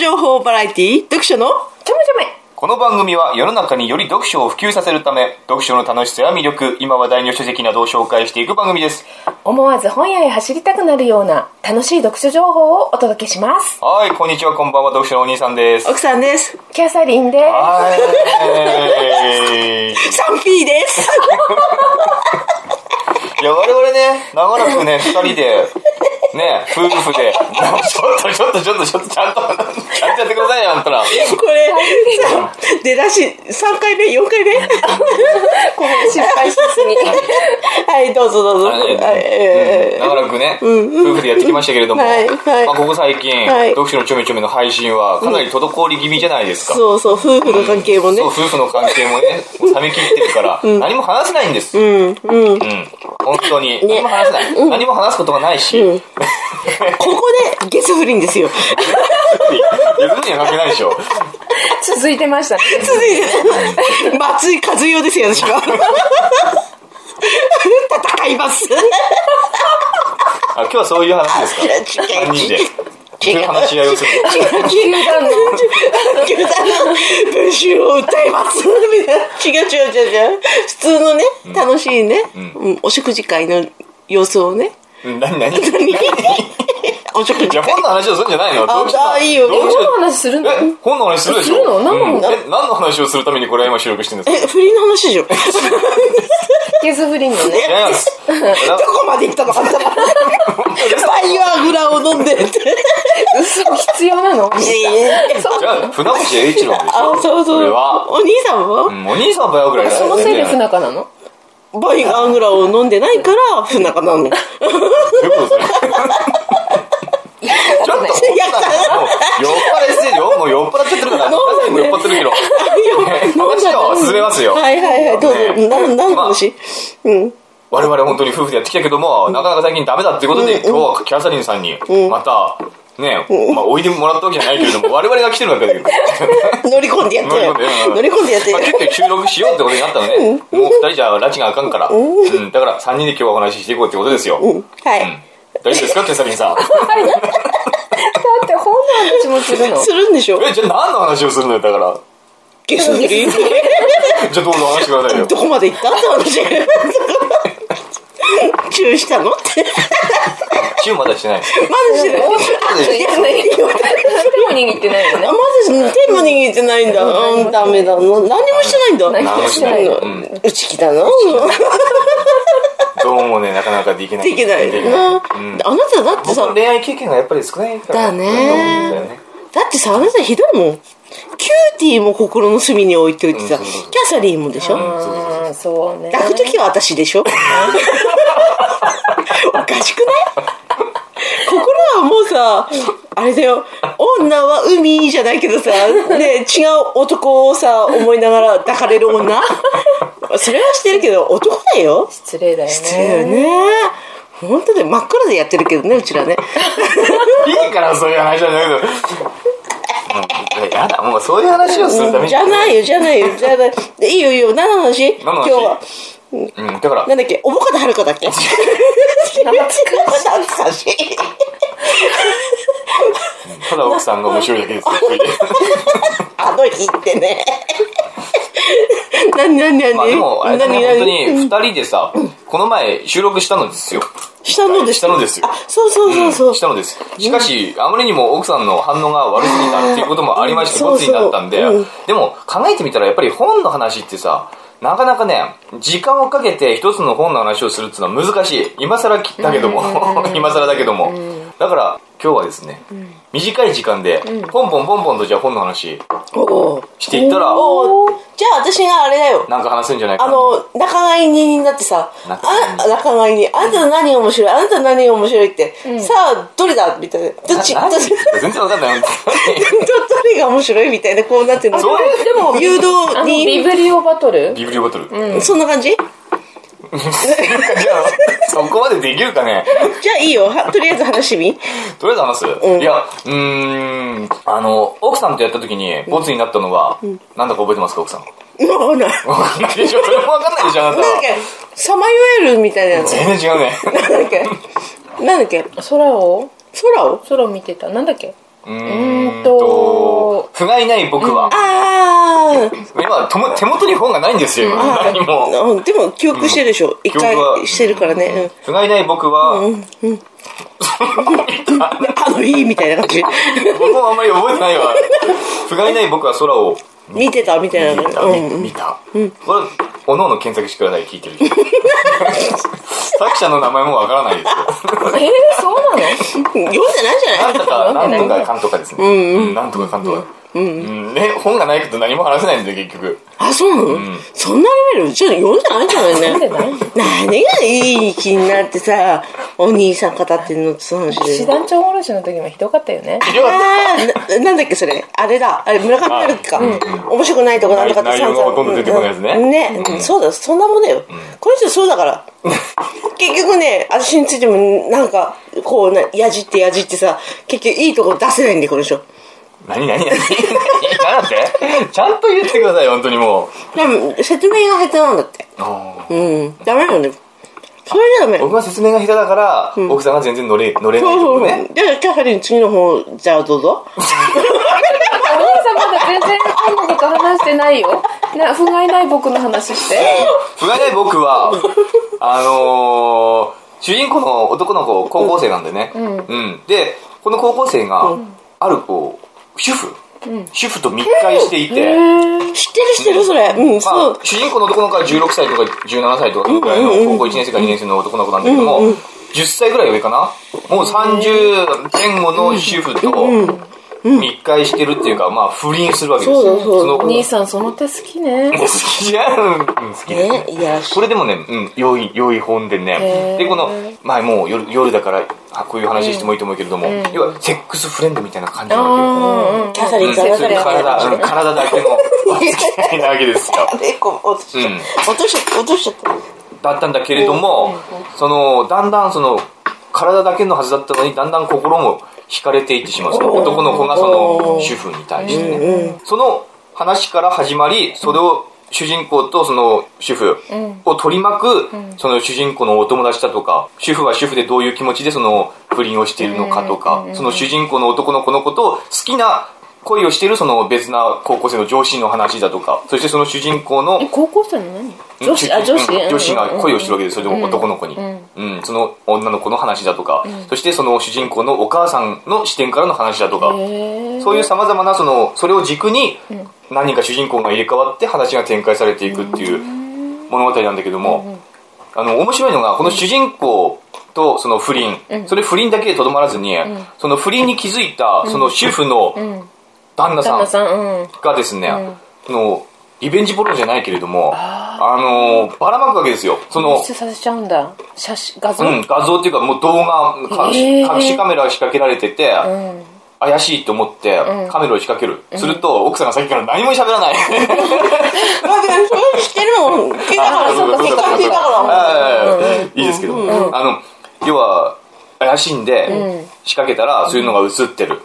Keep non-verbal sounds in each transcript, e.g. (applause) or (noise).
情報バラエティ読書のちょめちょめこの番組は世の中により読書を普及させるため、読書の楽しさや魅力、今話題の書籍などを紹介していく番組です。思わず本屋へ走りたくなるような楽しい読書情報をお届けしますはい、こんにちは、こんばんは、読書のお兄さんです。奥さんです。キャサリンですはい。(laughs) 3P です。(laughs) いや、我々ね、長らくね、二人で、ね、夫婦で、ちょっと、ちょっと、ちょっと、ちょっと、ちゃんと、ちゃんとやってくださいよ、あんたら。これ、さ、出だし、3回目 ?4 回目？(laughs) これ失敗しすぎ (laughs) はい、どうぞどうぞ。長らくね、夫婦でやってきましたけれども、はいはいまあ、ここ最近、はい読書のちょめちょめの配信はかなり滞り気味じゃないですか。そうそう、夫婦の関係もねそう、。夫婦の関係もね、冷め切ってるから、何も話せないんです。うん。うん、うん。本当に。何も話せない。何も話すことがないし。うんここでゲス不倫ですよ。は関係ないでしょ。続いてましたね続いて、松井和代ですよ、私は。戦います。あ、今日はそういう話ですか？違う ?3 人で。違うそういう話し合いをする。球団の球団の文集を訴えます。みたいな。違う違う違う違う。普通のね、楽しいね、うんお食事会の様子をね。うん何何何お食事じゃあ会。本の話をするんじゃないの？あどうした？あいいよどうし本の話するのえ、本の話するでしょ？するの？何のうんえ何の話をするためにこれは今収録してるんですか？え、不倫の話でしょ。ケース不倫のね。どこまで行ったの？かったら。バイアグラを飲んで。って。嘘必要なの？じゃあ、船越英一郎でしあょ、そうそう。これは。お兄さんは？うんお兄さんはバイオグラそのせいで不ど仲なの？バイアグラを飲んでないから不仲なの。(laughs) ういうことそれ。ちょっと、酔っ払いしてるよ。もう酔っ払っちゃってるから、酔っ払ってるけど。話を進めますよ。はいはいはい、どうぞ。何の話うん。我々は本当に夫婦でやってきたけども、なかなか最近ダメだっていうことで、今日はキャサリンさんに、また、ね、まあ、おいでもらったわけじゃないけれども、(laughs) 我々が来てるわけだけど。乗り込んでやってよ。乗り込んでやってよまあ、。結局収録しようってことになったのね。もう二人じゃ拉致があかんから。うん、だから三人で今日はお話ししていこうってことですよ。うん。はい。大丈夫ですか、キャサリンさん。(laughs) だって本の話もするのするんでしょ？え、じゃあ何の話をするのよ、だから。ゲス (laughs) じゃあどうぞ話してくださいよ。どこまで行った？って話。(laughs) チューしたの？って。チューまだしてない。まだしてない。手も握ってないよね。あ、まだ手も握ってないんだ。うん、ダメだ。な何にもしてないんだ。何もしてないうん。内気だな。どうもね、なかなかできない。できないあなただってさ恋愛経験がやっぱり少ないから。だねだよね。だってさ、あなたひどいもん。キューティーも心の隅に置いておいてさ、キャサリンもでしょ？うんそうね。抱くときは私でしょ？(laughs) おかしくない？心はもうさ、あれだよ、女は海じゃないけどさ、ね、違う男をさ、思いながら抱かれる女？(laughs) それはしてるけど、男だよ。失礼だよね。失礼よね。本当で真っ暗でやってるけどね、うちらね。いいから、そういう話じゃないけど。うんやだ、もうそういう話をするために。じゃないよ、じゃないよ、じゃない。いいよ、いいよ、何の話？何の話？今日は。うん、だから、なんだっけ、おぼかたはるかだっけ？(laughs) 懐かしい。ただ奥さんが面白いだけですよ。あの日ってね。何何何？まあでも、あれだね、何本当に何二人でさ、この前収録したのですよ。したのですしたのですそうそうそうそう。したのです。しかし、あまりにも奥さんの反応が悪すぎたっていうこともありまして、うんボツになったんででも考えてみたらやっぱり本の話ってさ、なかなかね、時間をかけて一つの本の話をするっていうのは難しい。今更だけども、(laughs) 今更だけども。だから今日はですね、短い時間で、ポンポンポンポンとじゃあ本の話していったら、じゃあ私があれだよ。なんか話せるんじゃないかな。あの、仲買人になってさ、仲買人。あ仲買人、あなた何が面白い？あなた何が面白いって、さあ、どれだ？みたいな。どっち？どっな何？ち全然わかんない。(laughs) 本どれが面白い？みたいな、こうなってるの。でも、誘導あのビに、ブリオバトル？ビブリオバトル。そんな感じ？(laughs) じゃあ、そこまでできるかね？じゃあいいよ。はとりあえず話してみ？とりあえず話す、いや、うーん、あの、奥さんとやった時に、ボツになったのは、なんだか覚えてますか、奥さん？わかんない。わかんないでしょそれもわかんないでしょ、あなたは。なんだっけさまよえるみたいなやつ。全然違うね。なんだっけ？なんだっけ？空を？空を？空を見てたなんだっけ？うーんと、不甲斐ない僕は。あ今とも、手元に本がないんですよ、何も。うん。でも記憶してるでしょ。一回記憶は。してるからね、不甲斐ない僕は、うん、あのいいみたいな感じ。僕もあんまり覚えてないわ。不甲斐ない僕は空を。見てたみたいな見た。うん。見た。これ、おのおの検索してください、聞いてる人。作者の名前もわからないですえー、そうなの？(laughs) 読んでないじゃない。なんとか、なんとかかんとかですね。うん、なんとかかんとか。うん、ね、本がないと何も話せないんで結局。あそうなの、そんなレベル？ちょっと読んでないんじゃない (laughs) 読んでねない？何がいい気になってさお兄さん語ってんのってその話で。師団長殺しの時もひどかったよね。よかっあーななんだっけそれ？あれだ。あれ村上春樹か、面白くないとこなんとかって内容がほとんど出てこないやつね。うん。ね、そうだそんなもんだよ、この人そうだから。(laughs) 結局ね私についてもなんかこうなやじってやじってさ結局いいとこ出せないんでこの人。た。何何何何なんてちゃんと言ってください、本当にもうでも説明が下手なんだってう。うんダメなんだよそれじゃダメ僕が説明が下手だから、奥さんが全然乗れ、乗れないそうそうそう。じゃあ、キャサリン次の方、じゃあどうぞ。お兄さんまだ全然本のこと話してないよな不甲斐ない僕の話して不甲斐ない僕は、あのー、主人公の男の子、高校生なんでね。うん。で、この高校生が、あるこう、主婦、主婦と密会していて、知ってる知ってる、それ。うん、まあ。、主人公の男の子は16歳とか17歳とかそのくらいの高校1年生か2年生の男の子なんだけども、10歳ぐらい上かなもう30前後の主婦と密会してるっていうか、まあ不倫するわけですよ。そうだそうだのお兄さんその手好きね好きじゃん。うん好きね、いや。これでもね、うん、良い、良い本でね。で、この、まあもう夜夜だから、あこういう話してもいいと思うけれども、要はセックスフレンドみたいな感じなわけよ。うんうんキャサリン、され体、うん体だけの、みたいなわけですよ。落としちゃった。だったんだけれども、その、だんだんその、体だけのはずだったのに、だんだん心も惹かれていってしまう。その男の子がその主婦に対してね。その話から始まり、それを主人公とその主婦を取り巻く、その主人公のお友達だとか、主婦は主婦でどういう気持ちでその不倫をしているのかとか、その主人公の男の子のことを好きな恋をしているその別な高校生の上司の話だとか、そしてその主人公のえ高校生の何？女子あ女子うん女子が恋をしてるわけでです。それでも男の子に、うん。その女の子の話だとか、そしてその主人公のお母さんの視点からの話だとか、そういうさまざまなそのそれを軸に何人か主人公が入れ替わって話が展開されていくっていう物語なんだけども、あの面白いのがこの主人公とその不倫、それ不倫だけでとどまらずに、その不倫に気づいたその主婦の旦那さんがですね、そのリベンジポルノじゃないけれどもあのばらまくわけですよ。そのさせちゃうんだ。写真画像、うん、画像っていうかもう動画隠し,、へー。隠しカメラが仕掛けられてて、うん。怪しいと思ってカメラを仕掛ける、すると奥さんがさっきから何も喋らない。だって、そういうの知ってるもん。から、あそうかかから。はいいい。ですけど、あの要は怪しいんで、仕掛けたらそういうのが映ってる、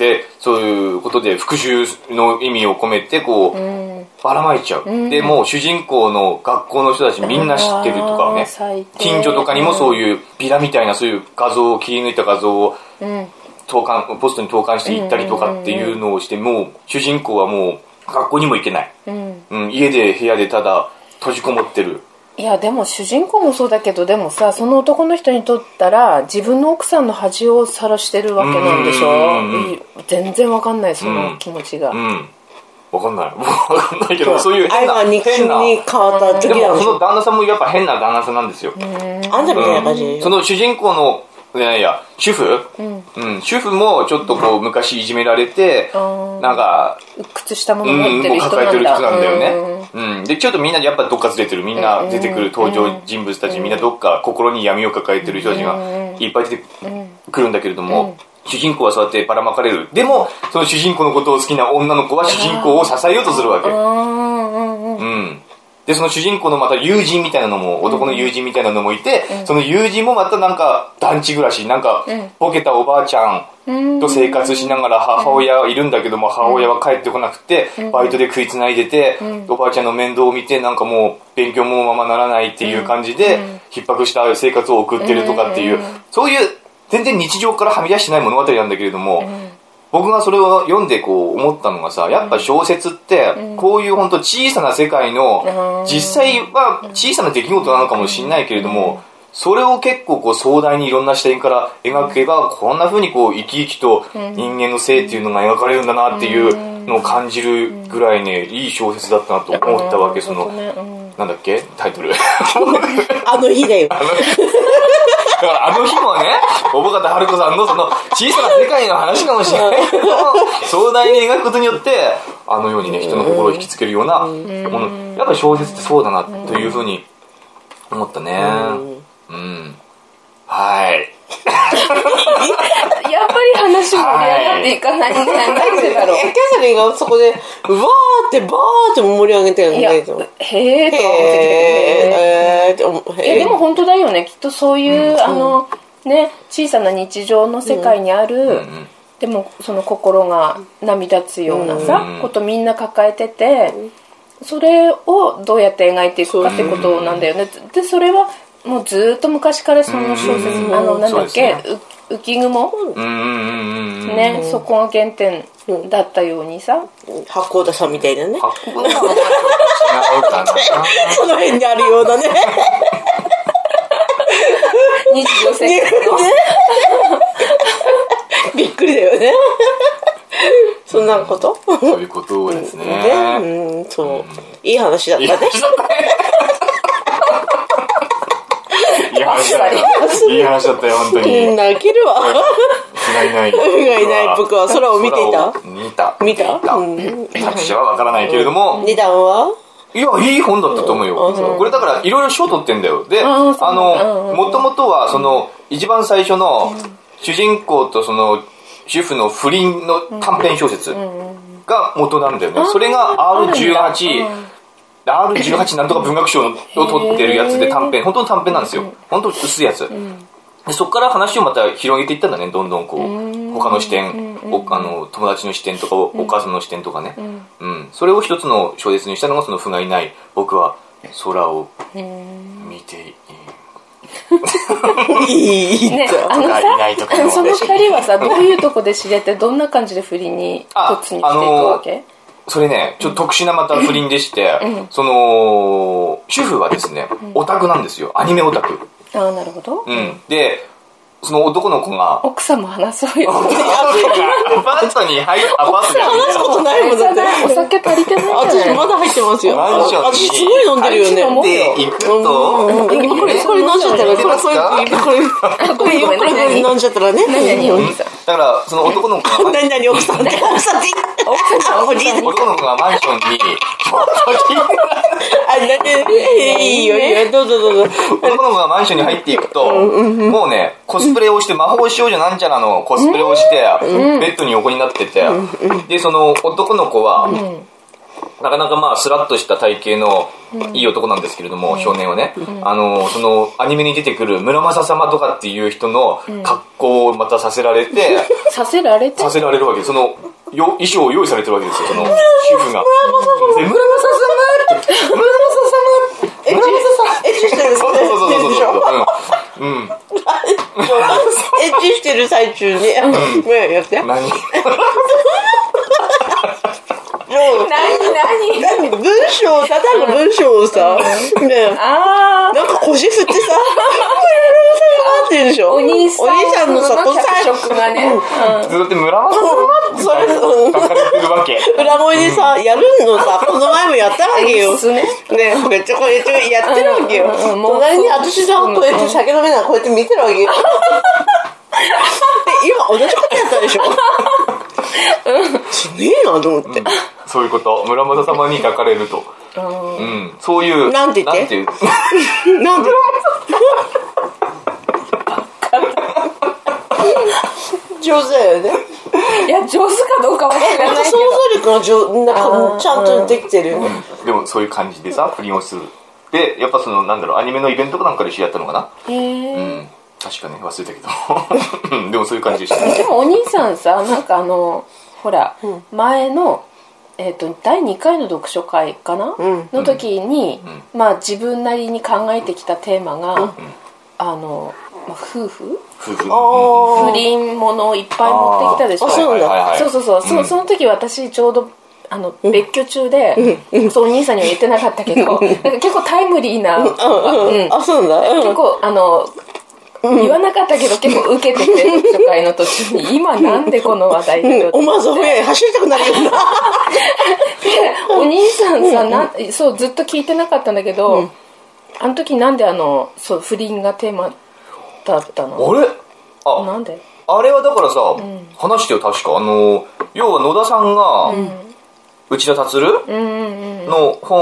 でそういうことで復讐の意味を込めてこう、ばらまいちゃう、でもう主人公の学校の人たちみんな知ってるとかね。近所とかにもそういうビラみたいなそういう画像を切り抜いた画像を投函ポストに投函していったりとかっていうのをしてもう主人公はもう学校にも行けない、うん。うん、家で部屋でただ閉じこもってるいやでも主人公もそうだけどでもさその男の人にとったら自分の奥さんの恥を晒してるわけなんでしうんょ全然わかんないその気持ちが、うん。わかんない。(laughs) わかんないけどそう。いう愛変なが憎しみ変なに変わった時でもなんでしょ？その旦那さんもやっぱ変な旦那さんなんですよ、あんたみたいな感じ。その主人公のいやいや主婦、うん。主婦もちょっとこう昔いじめられてん。なんか鬱屈したもうんの持ってる人抱えてる人なんだよね、うん。でちょっとみんなやっぱどっかずれてる。みんな出てくる登場人物たちみんなどっか心に闇を抱えてる人たちがいっぱい出てくるんだけれども、主人公はそうやってばらまかれる。でもその主人公のことを好きな女の子は主人公を支えようとするわけ。うん。うん。うん。うん。で、その主人公のまた友人みたいなのも、男の友人みたいなのもいて、その友人もまたなんか団地暮らし、なんか、ボケたおばあちゃんと生活しながら母親いるんだけども、母親は帰ってこなくて、バイトで食いつないでて、おばあちゃんの面倒を見て、なんかもう勉強もままならないっていう感じで、逼迫した生活を送ってるとかっていう、そういう、全然日常からはみ出してない物語なんだけれども、僕がそれを読んでこう思ったのがさやっぱ小説ってこういう本当小さな世界のうん。実際は小さな出来事なのかもしれないけれどもそれを結構こう壮大にいろんな視点から描けばこんな風にこう生き生きと人間の性っていうのが描かれるんだなっていうのを感じるぐらいねいい小説だったなと思ったわけそのなんだっけ？タイトル。(laughs) あの日だよ。だ (laughs) からあの日もね、小保方春子さんのその小さな世界の話かもしれない。けど、壮大に描くことによって、あのようにね、人の心を引きつけるようなもの、やっぱり小説ってそうだなというふうに思ったね。うん。はい。(laughs) やっぱり話盛り上がっていかないね、なんでだろうキャサリンがそこでうわーってバーって盛り上げてるんだけどへえと思ってへーって思ういやでも本当だよね。きっとそういう、あのね小さな日常の世界にある、うんでもその心が涙つようなさ、うん。ことみんな抱えてて、それをどうやって描いていくかってことなんだよね、でそれはもうずっと昔からその小説、うん。あのなんだっけ、浮雲、うん。ね、そこが原点だったようにさ、八甲田さんみたいなね。(laughs) その辺にあるようなね。日常生活のびっくりだよね。そんなこと？そういうことですね。ね。うんそう。いい話だったねいい話だったよ。いい話だったよ、本当うんに。泣けるわ不がいない。不がい。ない僕は空を見ていた。見た。見た？見うん。作者はわからないけれども、値段は？いや、いい本だったと思うよ。これだから、いろいろ賞取ってんだよ。で、あの、もともとは、その、一番最初の、主人公とその、主婦の不倫の短編小説が元なんだよね。それが R18、R18 なんとか文学賞を取ってるやつで短編、本当の短編なんですよ。本当薄いやつ。でそこから話をまた広げていったんだね、どんどんこう、他の視点、おあの、友達の視点とか、お母さんの視点とかね。うん。それを一つの小説にしたのが、その、不がいない、僕は空を見ている。(laughs) いいね、あとのかいないとかさ、その二人はさ、どういうとこで知れて、どんな感じで不倫にあ突にしていくわけ？それね、ちょっと特殊なまた不倫でして、その、主婦はですね、オタクなんですよ。アニメオタク。ああ、なるほど。うん。で、その男の子が、奥さんも話そうよ。(laughs) アパートに入っアパートに入話すことないもんだって。お酒足りてない。んじゃ私まだ入ってますよ。マンションに。私すごい飲んでるよね。で行くと、うん。これこれ飲んじゃったらこれこれこれこれこれこれこれ飲んじゃったらね。何何うんお兄さん。だから、その男の子が、何何奥さんって奥さんって。奥さんおじいさん男の子がマンションに、ちょっと聞いてあ何いいよ。いいよどうぞどうぞ男の子がマンションに入っていくと、もうね、コスプレをして、魔法少女なんちゃらのコスプレをして、ベッドに横になってて、で、その男の子は、なかなかまあ、スラッとした体型のいい男なんですけれども、少年はね、あの、その、アニメに出てくる村正様とかっていう人の格好をまたさせられて、(laughs) させられて？させられるわけ。その、よ衣装を用意されてるわけですよ、その、主婦が。で村正様？村正様？村正様？エッチしてるそうそうそうそうそうそう。うん。うん。エッチしてる最中に。もうやって。何？(laughs) 何何何？文章叩く文章をさねあなんか腰振ってさって言うでしょお兄さんお兄さんのさこうさ脚色がね、ずっと村正様それうん書かれてるわけ。裏声でさ、やるのさ、この前もやったわけよ。ね。ねめっちゃこうやってやってるわけよ。隣に私さ、こうやって酒飲めながらこうやって見てるわけよ。(laughs) で、今同じことやったでしょ？すげえなと思って。そういうこと。村正様に書かれると。うん。そういう。なんて言って？なんていう？なんで上手だよね。いや上手かどうかは知らないけど像力が上なんかちゃんとできてる。でもそういう感じでさ、不倫をする。で、やっぱその、なんだろう、アニメのイベントかなんかで知り合ったのかなへえうん。確かね、忘れたけど。うんでもそういう感じでした。ね。でもお兄さんさなんかあのほら、前の、えー、と第2回の読書会かな、うん。の時に、まあ、自分なりに考えてきたテーマが、あのまあ夫婦？夫婦。あ不倫ものをいっぱい持ってきたでしょ？あそうなんだ。はいそうそうそう、そその時私ちょうどあの別居中で、そうお兄さんには言ってなかったけどなんか結構タイムリーな、うん。ああそうなんだ。うん。結構あの、言わなかったけど結構受けてて (laughs) 初回の途中に。今なんでこの話題で思わず走りたくなるよな。(laughs) お兄さんさ、なそうずっと聞いてなかったんだけど、あの時なんであのそう不倫がテーマだったの？あれ？あなんで？あれはだからさ、話してよ確か。あの要は野田さんが、内田達郎うんうんうん。の本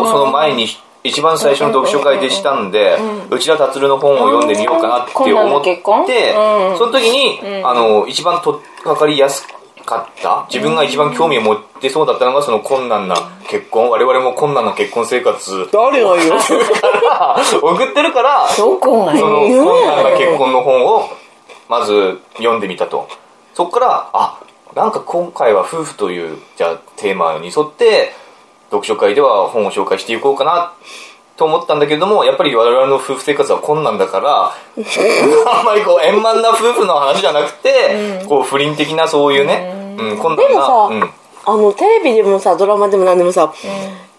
をその前に一番最初の読書会でしたんで、内田達郎の本を読んでみようかなって思って、その時に、あの一番とっかかりやすかった自分が一番興味を持ってそうだったのがその困難な結婚我々も困難な結婚生活。誰が言う？か (laughs) ら送ってるからどこがその困難な結婚の本をまず読んでみたと。そっからあなんか今回は夫婦というじゃあテーマに沿って読書会では本を紹介していこうかなと思ったんだけどもやっぱり我々の夫婦生活は困難だから (laughs) あんまりこう円満な夫婦の話じゃなくて、こう不倫的なそういうね、うん、困難なでもさ、うん。あのテレビでもさドラマでも何でもさ、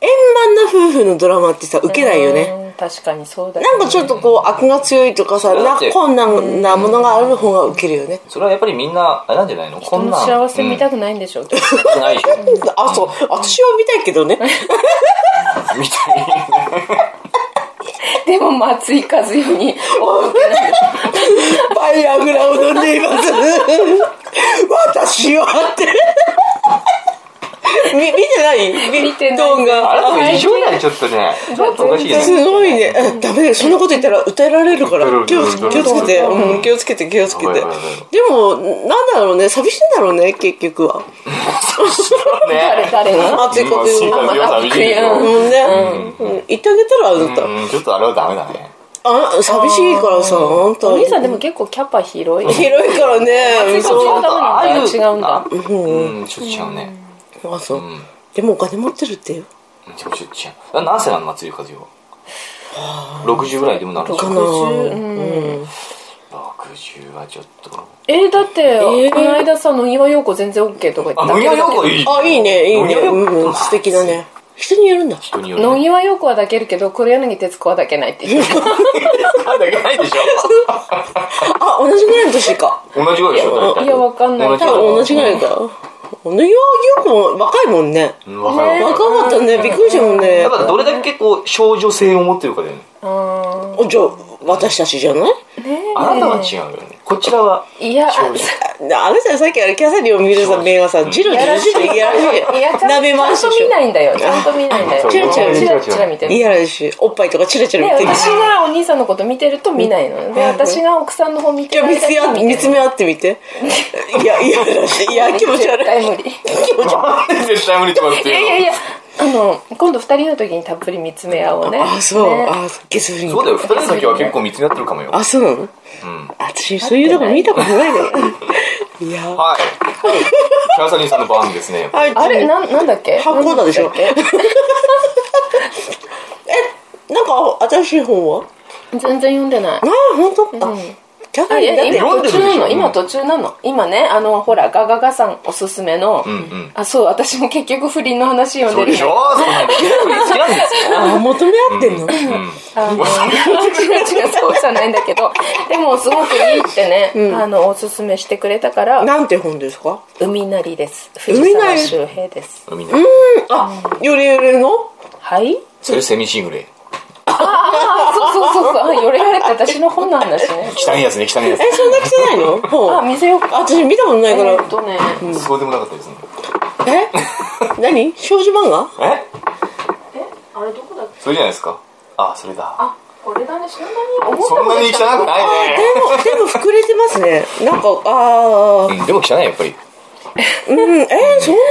円満な夫婦のドラマってさ受けないよね、うん確かにそうだなんかちょっとこう悪が強いとかさな困難なものがある方が受けるよね、それはやっぱりみんなあれなんじゃないの？人の困難幸せ見たくくないんでしょ、ない。でしょあそう。私は見たいけどね。みたい。でも松井和代に。大受けなんでしバイアグラを飲んでいます。(laughs) 私はって (laughs) み見てない？見てない。動画。あれ異常だねちょっとね。ちょっとおかしいね。すごいね。えダメだよ。そんなこと言ったら歌えられるから。うん。気をつ気をつけて、うん、気をつけて気をつけて。でもなんだろうね。寂しいんだろうね結局は。ね。(laughs) 誰誰が？熱いこと言うのまあ寂しいでしょうん。ね、うん、言ってあげたらあなた、うん。ちょっとあれはダメだね。あ寂しいからさあんた。お兄さんでも結構キャパ広い。(laughs) 広いからね。そうああいう違うん。だうんちょっと違うねあそう、ん。でもお金持ってるってよ。ちょっと違う。あ何歳なの松井和代は。60ぐらいでもなるでしょかな。60うん。60はちょっと。えー、だって、この間さ野際陽子全然 OK とか言あって野際陽子いい。あいいね。いいね。うんうん。素敵だね。人によるんだ。人による。野ね際陽子は抱けるけど黒柳徹子は抱けないって言ってま (laughs) だいけないでしょ。(laughs) あ同じぐらいの年か。同じぐらいでしょいやわかんない。多分同じぐらいか野際陽子も若いもんね。うんわかるわか若かったね。びっくりしたもんね。るやっぱどれだけこう少女性を持ってるかだよね。あおじゃあ私たちじゃない？ーねえ。あなたは違うよねこちらはいやあなたさっきあれキャサリンを見るさ目がさジロジロしていやらしい。いやちゃん舐め回しちゃんと見ないんだよ。ちゃんと見ないんだよ。あチラチラチラチラ見てる。いやらしいおっぱいとかチラチラで見てる。私がお兄さんのこと見てると見ないの。で私が奥さんの方見てるじゃあ見つめ合って見つめ合ってみて。(laughs) いやいやらしいいや気持ち悪い。絶対無理。気持ち悪い。絶対無理っていうの。いやいやいやあの今度二人の時にたっぷり見つめ合おうね。あそう。ね。あゲス不倫そうだよ。二人の時は結構見つめ合ってるかもよ。あそう。なのうん。私そういうとこ見たことないからい。や。はい。キャサリンさんの番ですねはい。あれななんだっけ？八甲田でしょ。なんだっ (laughs) なんか新しい本は？け全然読んでない。ああ本当？あキャリンだって今途中なの今途中なの。今ねあのほらガガガさんおすすめの、うんうん。あそう私も結局不倫の話読んでるそうでしょ？そうなんですあ求め合ってんの？うんあの違う違うそうじゃないんだけど。でもすごくいいってね、あのおすすめしてくれたから。なんて本ですか？海なりです。沢周平です。みんなうん。あよりよりの？はい？それセミシングレあそうそうそうそう。あよれよれって私の本の話ね。汚いやつね汚いやえそんな汚いの？あ本見せようか私見たことないから。えーっとね。つそうでもなかったですね。え？何？少女漫画？え？え？あれどこだっけ？それじゃないですか。あそれだ。あこれだね。そんなに思ったそんなに汚くないね。でもでも膨れてますね。なんかああうんでも汚いやっぱり。うんえーそんな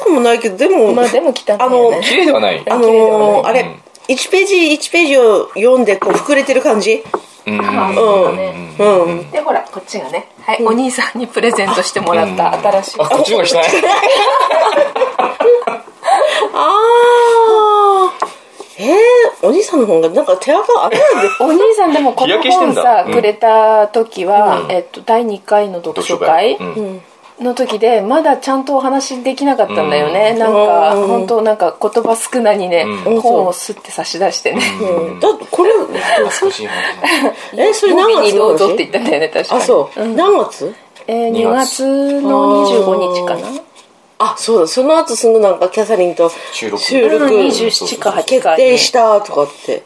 汚くもないけどでもまあでも汚いあの綺麗ではない。あのあれ1ページ1ページを読んでこう膨れてる感じ？うん。あうそうんね。うん。でほらこっちがねはい、お兄さんにプレゼントしてもらった新しい。あこっちの方が汚い。(laughs) ああえー、お兄さんの方がなんか手垢あれなんで。(laughs) お兄さんでもこ日の本さ、うん。くれた時は、うん。えっと、第2回の読書会。うんの時でまだちゃんとお話できなかったんだよね、うん。なんかうん。本当なんか言葉少なにね、うん。本をすって差し出してね、う。ん。だってこれ懐かしい話ねえそれ何月の話？どうぞって言ったんだよね確かに。あそう、ん。何月？えー、2月。の25日かな。あそうだ。その後すぐなんかキャサリンと収録。収録。うん27か8決か定したとかって、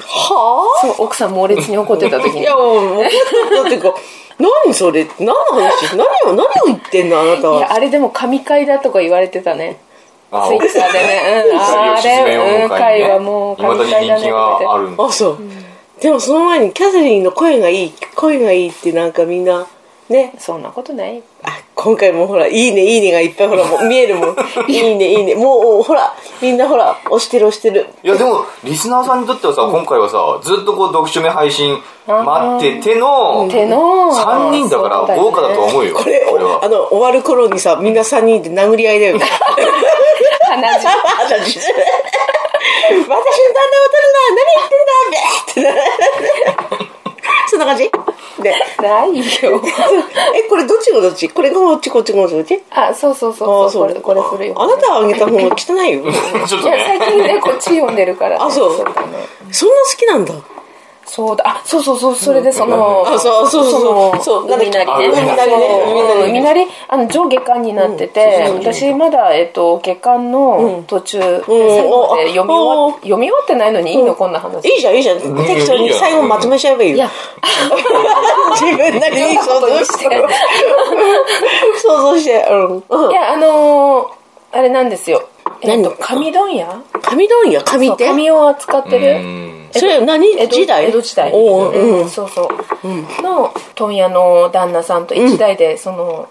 はあ？そう奥さん猛烈に怒ってた時に。いやもう怒ったっていうか何それ？何の話？(laughs) 何を何を言ってんの？あなたいやはあれでも神回だとか言われてたね。あツイッターでね、うん、あれ、うはもういまだに人気があるあそう、でもその前にキャサリンの声がいい声がいいってなんかみんなね。そんなことない。よあ今回もほら「いいねいいね」がいっぱいほらもう見えるもん「(laughs) いいねいいね」もうほらみんなほら押してる押してる。いやでもリスナーさんにとってはさ今回はさずっとこう読書目配信待ってての手の3人だから豪華だと思うよこれは。あの終わる頃にさみんな3人で殴り合いだよね。鼻血。私私の旦那を取るな何言ってんだべーってなそんな感じ？でないよ。(laughs) えこれどっちがどっち？これがこっちこっちがこっちあそうそうあそう。そう。これこれ古いよあなたがあげた方が汚いよ。ちょっといや最ね近ねこっち読んでるから、ね、あそう。そんな好きなんだそうだ。あそうそうそうそれでその、あそうそうそう。のそう海なりね。あ海なりあの上下巻になってて、うん私まだ、えっと、下巻の途中、ん。最後までお読み終わお。読み終わってないのに？いいの、こんな話。いいじゃんいいじゃん。適当に最後まとめちゃえばいいよ。いや。(laughs) 自分なりに想像して。(laughs) 想像して。うん。うん。いやあのーあれなんですよ。えっと何？紙問屋？紙問屋？紙そうって紙を扱ってうるんそれは何時代？江戸時代おううん。うんそうそう、の問屋の旦那さんと一代でその、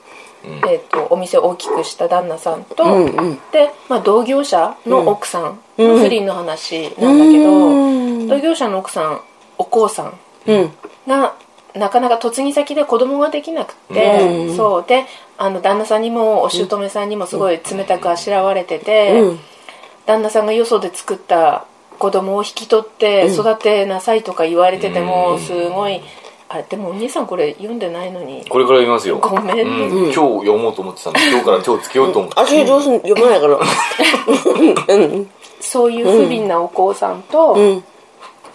えっとお店を大きくした旦那さんと、うんうん。で、まあ、同業者の奥さんの不倫の話なんだけど、うん。同業者の奥さんお父さんうん。がなかなか嫁ぎ先で子供ができなくて、うん。そう。であの旦那さんにもお姑さんにもすごい冷たくあしらわれてて、うん。旦那さんがよそで作った子供を引き取って育てなさいとか言われててもすごいあれでもお兄さんこれ読んでないのに。これから読みますよ。ごめんね。うん。今日読もうと思ってたんで今日から手をつけようと思って私どうすん読まないから。うん。そういう不憫なお子さんと、うん。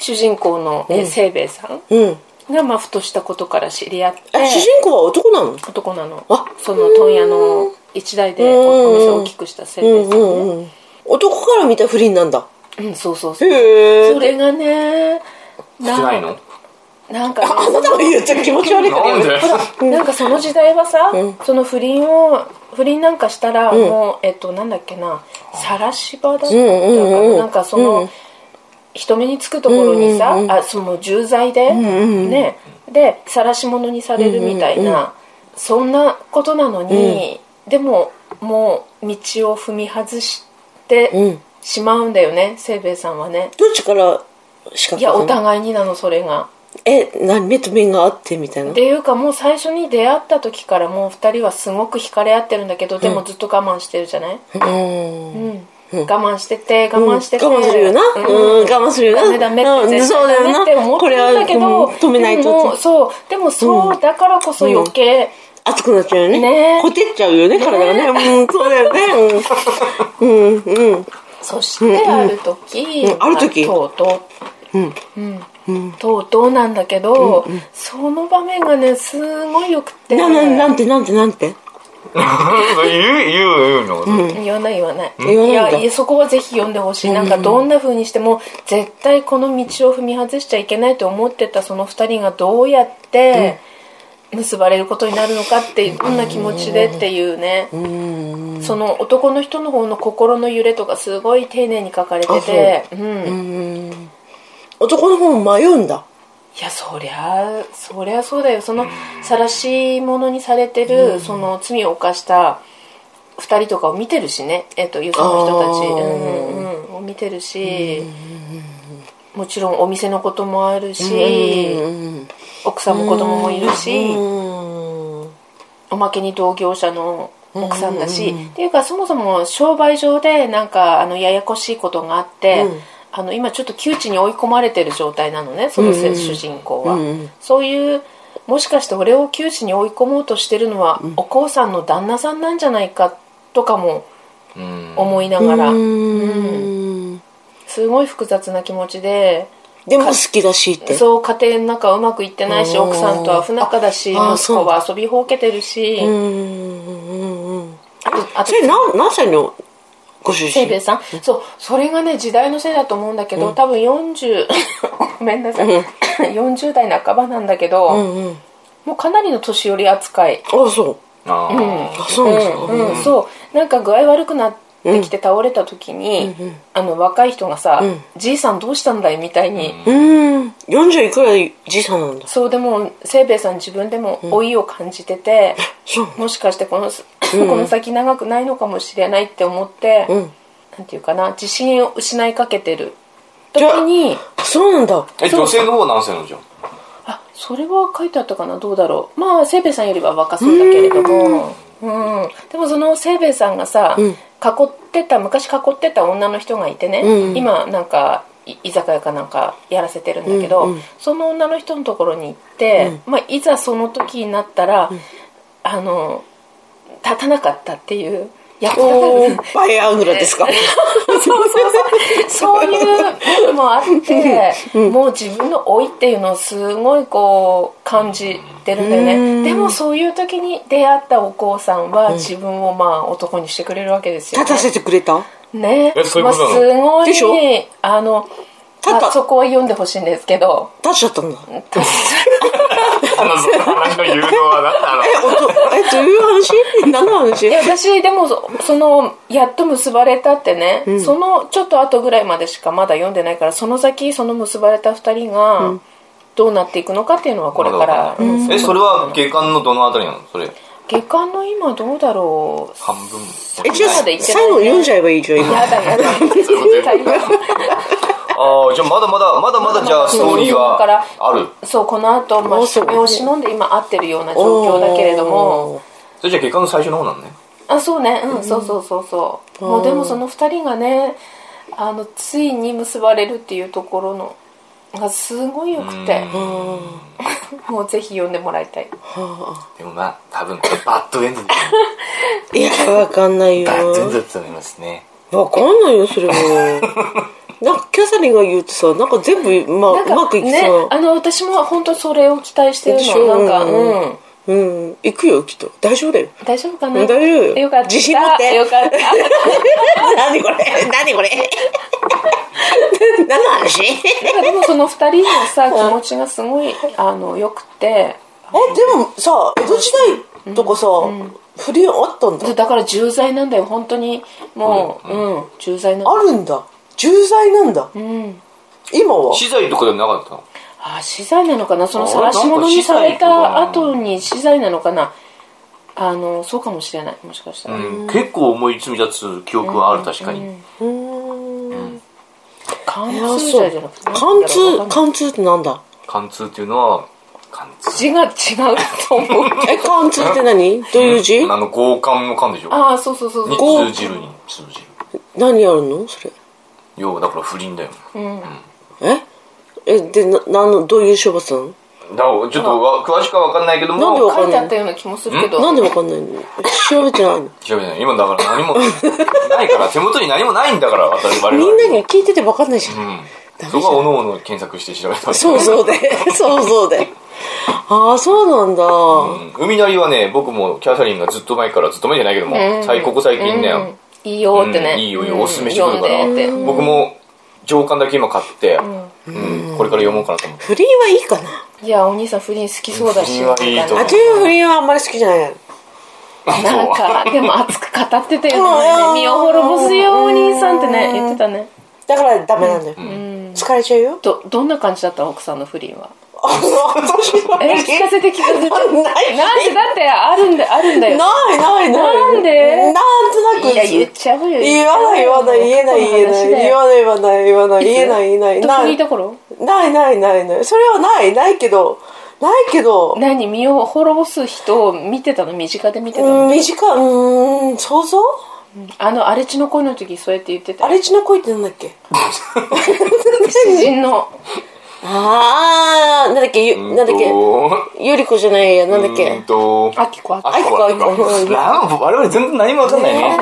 主人公のえー清兵衛さんうん。がまあふとしたことから知り合って。あ主人公は男なの？男なの。あ。その問屋の一代でうん。おお店を大きくした清兵衛さんね。うんうん男から見た不倫なんだうんそうそうそう。へえそれがね少ないの？なんかねあなたが言っちゃ気持ち悪いからなんでなん。かその時代はさ、うん。その不倫を不倫なんかしたら、ん。もうえっとなんだっけな晒し場だったかな、うんうんうんなんかその、うん。人目につくところにさ、うんうんうん。あその重罪で、んうんねで晒し者にされるみたいな、うんうんうん。そんなことなのに、でももう道を踏み外してうんしまうんだよね清兵衛さんはね。どっちから仕掛けたの？いやお互いになのそれが。え何目と目があってみたいな？っていうかもう最初に出会った時からもう2人はすごく惹かれ合ってるんだけどでもずっと我慢してるじゃない、うん。うん。我慢してて我慢してて、我慢するよな？うん。我慢するよな？ダメダメってうん。絶対ダメって思ってるんだけど、止めないと。でもそう。でもそうだからこそ余計、熱くなっちゃうよね。ね。ほてっちゃうよね体がね。うん。そうだよね。うん。うん。うんそしてある時、うんある時？まとうとう。ん。う、うん。とうとうなんだけど、その場面がねすごいよくて。なななんてなんてなんて？言う言う言うの言わない言わない。言わないんいやそこはぜひ読んでほしい、なんかどんな風にしても絶対この道を踏み外しちゃいけないと思ってたその2人がどうやって結ばれることになるのかってどんな気持ちでっていうね、うん。その男の人の方の心の揺れとかすごい丁寧に書かれてて。う。ん、うん男の方も迷うんだ。いやそりゃそりゃそうだよ。その晒し者にされてる、その罪を犯した2人とかを見てるしね、えっとよその人たち、うんうん、を見てるし、もちろんお店のこともあるし、うん奥さんも子供もいるし、うん。おまけに同業者の奥さんだし、っていうかそもそも商売上でなんかあのややこしいことがあって、うん。あの今ちょっと窮地に追い込まれてる状態なのねそのせ、主人公は、そういうもしかして俺を窮地に追い込もうとしてるのは、お父さんの旦那さんなんじゃないかとかもうん。思いながら、うん。すごい複雑な気持ちででも好きだしって。そう家庭の中うまくいってないしうん。奥さんとは不仲だし息子は遊びほうけてるし、うんうんうんあとそれ何何歳のご主人？清兵衛さん？そうそれがね時代のせいだと思うんだけど、多分40 (laughs) ごめんなさい、(laughs) 40代半ばなんだけど、うんうん。もうかなりの年寄り扱い、あそう。あー。あそうなんですか？うんうん。そう。なんか具合悪くなってきて倒れた時に、あの若い人がさ、じいさんどうしたんだい？みたいに、うん。40いくらいじいさんなんだ。そうでも清兵衛さん自分でも老いを感じてて、もしかしてこの,、この先長くないのかもしれないって思って、うん。なんていうかな自信を失いかけてる。時にそうなんだ。え女性の方は何歳のじゃん。あそれは書いてあったかな？どうだろう。まあ清兵衛さんよりは若そうだけれどもうん。でもその清兵衛さんがさ、囲ってた昔囲ってた女の人がいてね、うん。今なんかい居酒屋かなんかやらせてるんだけど、うんうんその女の人のところに行って、まあ、いざその時になったら、あの立たなかったっていうやっぱおーバイアグラですか？(laughs) そうそうそうそう。いうのもあって、もう自分の老いっていうのをすごいこう感じてるんだようん。ねでもそういう時に出会ったお父さんは自分をまあ男にしてくれるわけですよ、ね、立たせてくれた？ね。えそういうことなの？まあ、すごいでしょ？あのそこは読んでほしいんですけど。立っちゃったんだあのその話の誘導は何なの？えどういう話？何の話？いや私でもそそのやっと結ばれたってね、そのちょっと後ぐらいまでしかまだ読んでないからその先その結ばれた2人がどうなっていくのかっていうのはこれから、うん。えそれは下巻のどのあたりなの？それ。下巻の今どうだろう？半分。えじゃあ最後読んじゃえばいいじゃん今。やだやだああじゃあまだまだまだまだじゃあストーリーはだからある。そうこの後、まああそう身を忍んで今合ってるような状況だけれども。それじゃあ下巻の最初の方なのね。あそうね。うん、そうそうそうそう。もうでもその2人がねあのついに結ばれるっていうところのがすごいよくて。(laughs) もうぜひ読んでもらいたい。でもまあ多分これバッドエンドだ (laughs) いやわかんないよ。バッドエンドだと思いますね。わかんないよそれも (laughs) なんかキャサリンが言うとさなんか全部、まあ、うまくいきねそう。あの私も本当それを期待してるのなんかううん。ん。うん。行くよきっと。大丈夫だよ。大丈夫かな？大丈夫よ。よかった。自信持って。よかった。(laughs) 何これ？何これ？何の話？でもその二人のさ気持ちがすごいあのよくて。でもさ江戸時代とかさ、不倫あったんだ。だから重罪なんだよ。本当に。もううん重罪なんだあるんだ重罪なんだ。うん。今は？資材とかでもなかったの？あ死罪なのかな？そのあ晒し物にされた後に死罪なのかな？あのそうかもしれない。もしかしたら、うん。結構重い罪だつ記憶はある確かに。うーん。貫通そう罪じゃなくて貫通貫通ってなんだ？貫通っていうのは貫通。字が違うと思うえ貫通って何？どういう字？あの強姦の姦でしょ。ああそうそうそうにそう。通じるに通じる。何やるの？それ要はだから不倫だよ。うん。え？えでななんのどういう処罰なの？だからちょっとわ詳しくは分かんないけども。なんでわかんない書いてあったような気もするけど。なんでわかんないの？調べてないの？調べてない。今だから何も (laughs) ないから手元に何もないんだから私我々みんなには聞いててわかんないじゃん、うん。そこはおのおの検索して調べた。そうそうで。(laughs) そうそうで。ああそうなんだ、うん。海なりはね僕もキャサリンがずっと前からずっと前じゃないけども、うん。最ここ最近ね、うんいいよってね、うんいいよいいようん。おすすめしてくるから、僕も上巻だけ今買って、うん。これから読もうかなと思って。不倫はいいかな？いやお兄さん不倫好きそうだし。不倫はいいと思う。あていう不倫はあんまり好きじゃない。なんかでも熱く語ってたようん。ね身を滅ぼすよお兄さんってね言ってたね。だからダメなんだよ、疲れちゃうよ？どどんな感じだった奥さんの不倫は。え倫聞かせて聞かせて。なんでだってあるんだあるんだよ。ないないない。なんで？なんとなく。いや言っちゃうよ。言わない言わない。言えない言えない言わない。言わない言わない。言えない。言えない。どこにいた頃？ないないないない。それはない。ないけどないけど。何？身を滅ぼす人を見てたの？身近で見てたうのん短いうーん想像？あの荒地の恋の時そうやって言ってた。荒地の恋ってなんだっけ？(laughs) 詩人の。ああなんだっけ？ゆなんだっけ？ゆり子じゃないやなんだっけ？んと。あきこあきあきこあきこ我々全然何もわかんないね。やっ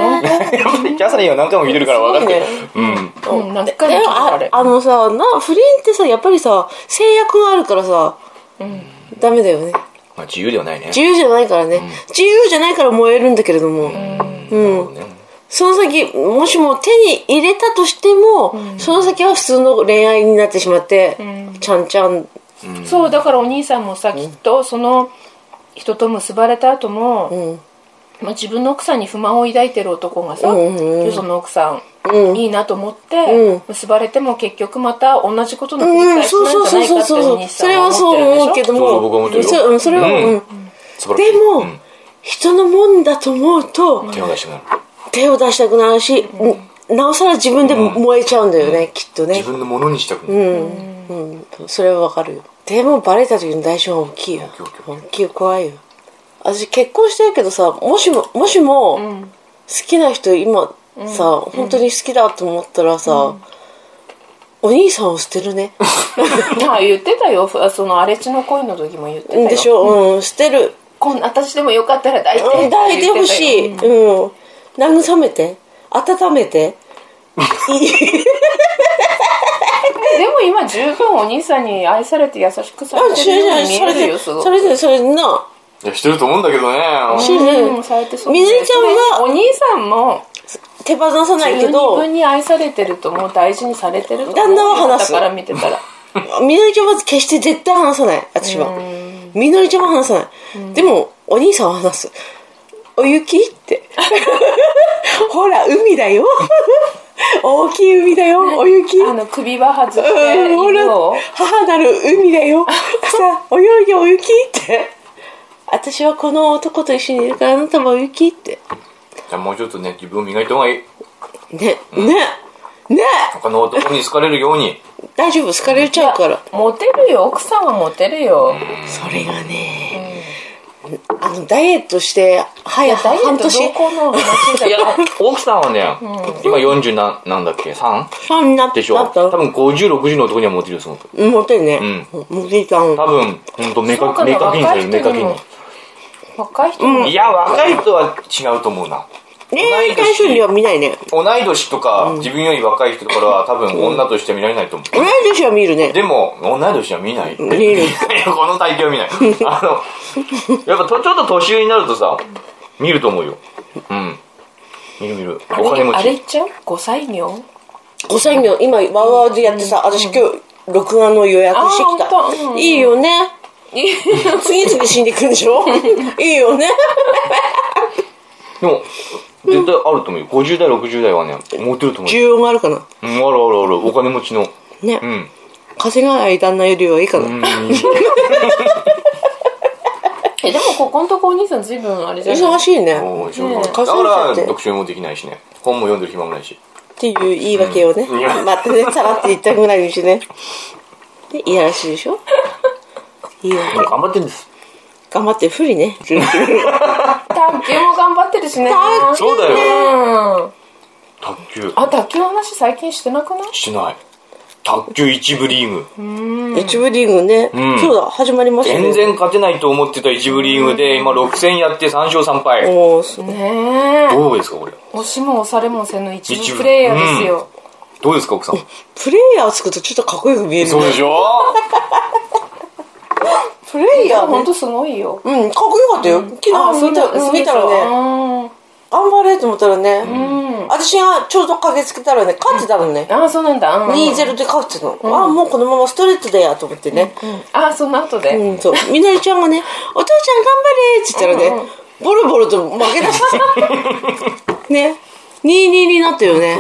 ぱりキャサリンは何回も見てるから分かってるすうんこうん。何回でもあれ。ああのさな不倫ってさやっぱりさ制約があるからさ、ダメだよね。まあ自由ではないね。自由じゃないからね、自由じゃないから燃えるんだけれども、うん。ねその先もしも手に入れたとしても、その先は普通の恋愛になってしまって、ちゃんちゃん。そうだからお兄さんもさきっとその人と結ばれた後も、うん。まあ、自分の奥さんに不満を抱いてる男がさ、うんうんうん。よその奥さん、うん。いいなと思って、うん。結ばれても結局また同じことの繰りうん、返しそうなんそうじゃそうそうそうないかってお兄さんはそれはそう思ってるでしょ思うけどもそうそうん。それは、うんでも、うん。人のもんだと思うと、手を出してくなる手を出したくなるし、なおさら自分で燃えちゃうんだよね、きっとね。自分のものにしたくなうるん、うん、それはわかるよ。でもバレた時の代償は大きいよ。大きい怖いよ。私結婚してるけどさもしももしも、好きな人今さ、本当に好きだと思ったらさ、お兄さんを捨てるね。(laughs) あ言ってたよ。ふその荒地の恋の時も言ってたよ。でしょ、うん、捨てる。こん私でもよかったら抱いてうん。抱いてほしい、言ってたようん、慰めて温めて。でも今十分お兄さんに愛されて優しくされてるように見えるよすごく。それでそれでな。いやしてると思うんだけどね。しねうんされてそうみのりちゃんはお兄さんも手放さないけど分に愛されてるともう大事にされてる旦那は話す。だから見てたら。(laughs) みのりちゃんは決して絶対話さない私は。みのりちゃんは話さない。でもお兄さんは話すお雪って。ほら海だよ。大きい海だよ。お雪。あの首輪外して犬を母なる海だよ。さあ泳いでお雪って。私はこの男と一緒にいるからあなたもお雪って。じゃあもうちょっとね自分を磨いた方がいい。ねねね。他の男に好かれるように。大丈夫？好かれちゃうから。モテるよ。奥さんはモテるよ。それがね、あのダイエットしてい早やダイエット半年。い。や奥さんはね今40ななんだっけ？3? 半になってでしょ？多分5060の男にはモテるよすごくモテるねモテたん。多分本当目かそうかな目かけにされる目かけに若い人も。いや若い人は違うと思うな恋愛対象には見ないね。同い年とか自分より若い人とかは多分女としては見られないと思う。同い年は見るね。でも同い年は見ない。見る。(laughs) この体型は見ない。(laughs) あのやっぱとちょっと年上になるとさ見ると思うよ。うん。見る見る。あれお金持ち。あれちゃう？5歳名5歳の今ワーワーでやってさ私今日録画の予約してきた。いいよね。次々死んでいくんでしょ？(laughs) いいよね。でも絶対あると思うよ。50代60代はねモテると思う需よ要があるかな。うんあるあるある。お金持ちの。ね。うん。稼がない旦那よりはいいかな。(laughs) えでもここのとこお兄さん随分あれじゃない？忙しいね。おー仕事ねだか稼いじゃって。ら読書もできないしね。本も読んでる暇もないし。っていう言い訳をね、うん。またねさらって言ったくないしね。でいやらしいでしょ？(laughs) いいわけ頑張ってるんです頑張って不利ね。(laughs) 卓球も頑張ってるしね。卓そうだよ。うん。卓球。あ卓球の話最近してなくない？してない。卓球一部リーグ。一部リーグね、うん。そうだ始まりました全然勝てないと思ってた一部リーグで今6戦やって3勝3敗。おーすねえ。どうですかこれ。押しも押されもせぬ一一部。部プレイヤーですよ、どうですか奥さん。プレイヤーをつくとちょっとかっこよく見えるそうでしょ？プレイいやヤーね本当すごいよ。うんかっこよかったよ、昨日見たそう見たらね。ね頑張れと思ったらね、うん。私がちょうど駆けつけたらね勝ってたのね、ああそうなんだ、うん、2-0で勝ってたの、ああもうこのままストレートだよと思ってね、ああその後で、うん、そう。みなりちゃんがね、お父ちゃん頑張れって言ったらね、ボロボロと負け出し。て。(laughs) ね。2-2になったよね。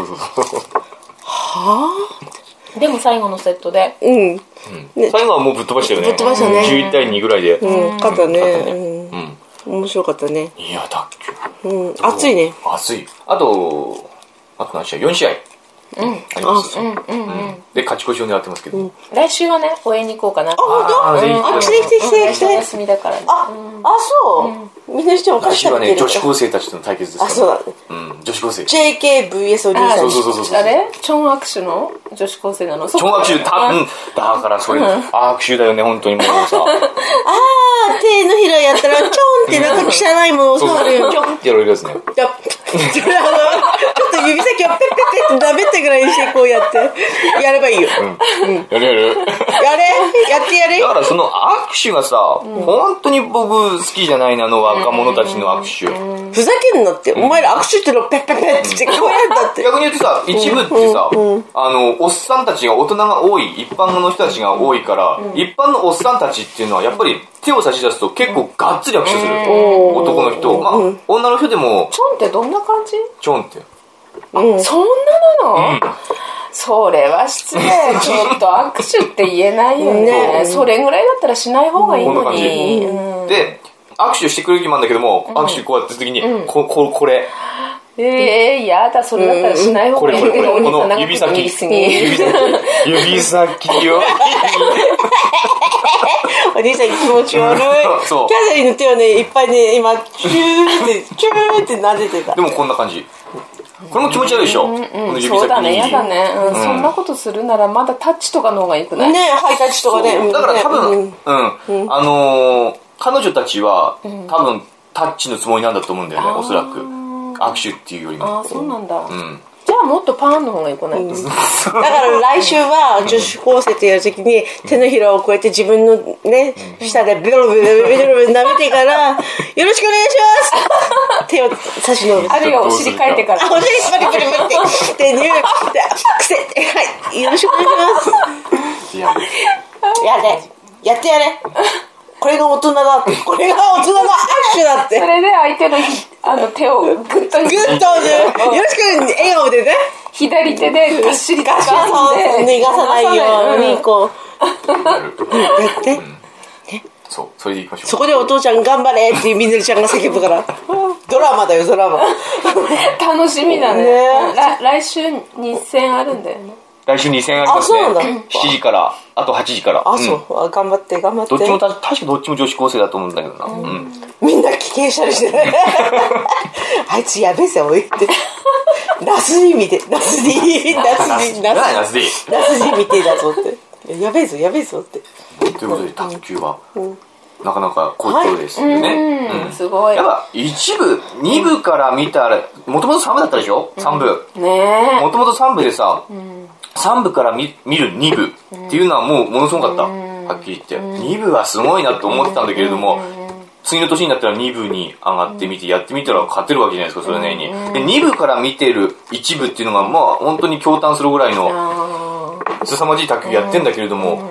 でも最後のセットでうん。最後はもうぶっ飛ばしたよねぶっ飛ばしたね11対2ぐらいでうん、勝ったね。うんうん。面白かったね。いや卓球うん。熱いね。熱いあとあと何試合？4試合うんありますうんうん。うん。で勝ち越しを狙ってますけど。来週はね応援に行こうかな。あ本当？あ来て来て来て来て。休みだからね。あ、あ、そう。みんお菓来週はね女子高生たちとの対決ですあ、そうだね。うん女子高生。JKVS お兄さん。そうそうそうそうそう。あれ？チョン握手の女子高生なの？超握手た、うん、だからそれ、握手だよね本当にもうさ。(laughs) ああ手のひらやったらちょんってなんか汚いものをそう触るよ。ちょんってやられるやつね指先をペッペッペッって舐めてぐらいにしてこうやって。やればいいよ、やるやる。やれ。やってやれ。だからその握手がさ、本当に僕好きじゃないなあの若者たちの握手、ふざけんなって、お前ら握手ってのペッペッペッってこうやったって。逆に言うとさ一部ってさ、あのおっさんたちが大人が多い一般の人たちが多いから、一般のおっさんたちっていうのはやっぱり手を差し出すと結構がっつり握手する、男の人、まあ、女の人でもチョンってどんな感じ？ちょんってそんななの、それは失礼。ちょっと握手って言えないよね。ね。それぐらいだったらしない方がいいのに、う。んで握手してくれる気もあるんだけども、握手こうやって時に、こここれ。ええやだそれだったらしない方がいいけどこの指先。指先。指先よ。(laughs) お兄さん気持ち悪い。(laughs) キャサリンの手をねいっぱいね今チューってチューって撫でてた。でもこんな感じこれも気持ち悪いでしょ、この指先に。そうだね。やだね、うん。そんなことするならまだタッチとかの方がいいくない、ねハイタッチとかね。だから多分、ねうん、あのー彼女たちは、多分タッチのつもりなんだと思うんだよね、おそらく。握手っていうよりも。ああそうなんだ、うん。じゃあもっとパーンの方がいいくない、だから来週は女子高生とやるときに手のひらをこうやって自分のね下でベロベロベロベロベロ舐めてから「よろしくお願いします!」手を差し伸べて。あるいはお尻かいてから。あ、お尻パリパリパリって、で、ニュー、で、癖、はい、よろしくお願いします。いや、やれ、やってやれ。これが大人だ。って、これが大人の握手だって。それで相手のひあの手をグッとグッとね、よろしく笑顔でね、左手でがっしりガシャン掴んで。逃がさないように、こう、やって。そう、それでいきましょう。そこでお父ちゃん頑張れっていうみずるちゃんが叫ぶから。ドラマだよ、ドラマ。(laughs) 楽しみだね。来来週2戦あるんだよね来週2戦ありますね。あそうなんだ7時から、あと8時から。あ、んそう。あ頑張って、頑張って。どっちもた、確かどっちも女子高生だと思うんだけどな。うん。みんな危険したりしてね。(laughs) あいつやべえぜ、おいって。ナスに見て、ナスに、ナスに、ナス何ナスで？いいナスに見てだぞって。やべえぞ、やべえぞって。ということで、卓球は、なかなか好評ですよね。うんすごいやっぱ、一部、二部から見たら、もともと3部だったでしょ ?3 部。ねもともと3部でさ、3部から見見る2部っていうのはもうものすごかった。はっきり言って。2部はすごいなと思ってたんだけれども、次の年になったら2部に上がってみて、やってみたら勝てるわけじゃないですか、それなりに。で、2部から見てる1部っていうのが、まあ、本当に驚嘆するぐらいの、あ凄まじい卓球やってんだけれども、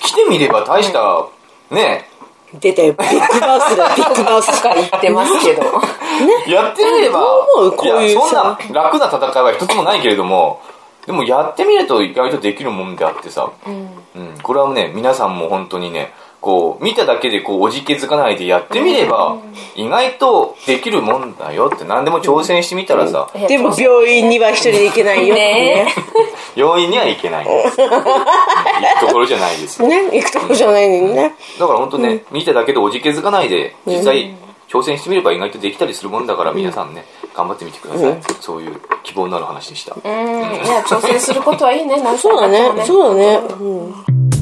来てみれば大した、ね、出たよ、ビッグマウスだよ、ビッグマウス。ーとか言ってますけど。(laughs) やってみれば、どう思うこういうや、そんさな楽な戦いは一つもないけれども、でもやってみると意外とできるもんであってさ、うん、これはね、皆さんも本当にね、こう、見ただけでこう、おじけづかないでやってみれば、意外とできるもんだよって、何でも挑戦してみたらさ、でも病院には一人で行けないよね。(laughs) 病院には行けない。んです。うん。行くところじゃないですよ。ね。ね、行くとこじゃないのにね。だから本当ね、見ただけでおじけづかないで、実際、挑戦してみれば意外とできたりするもんだから、皆さんね、頑張ってみてください。そういう希望のある話でした。うん。いや挑戦することはいいね。そうだね、そうだね。うん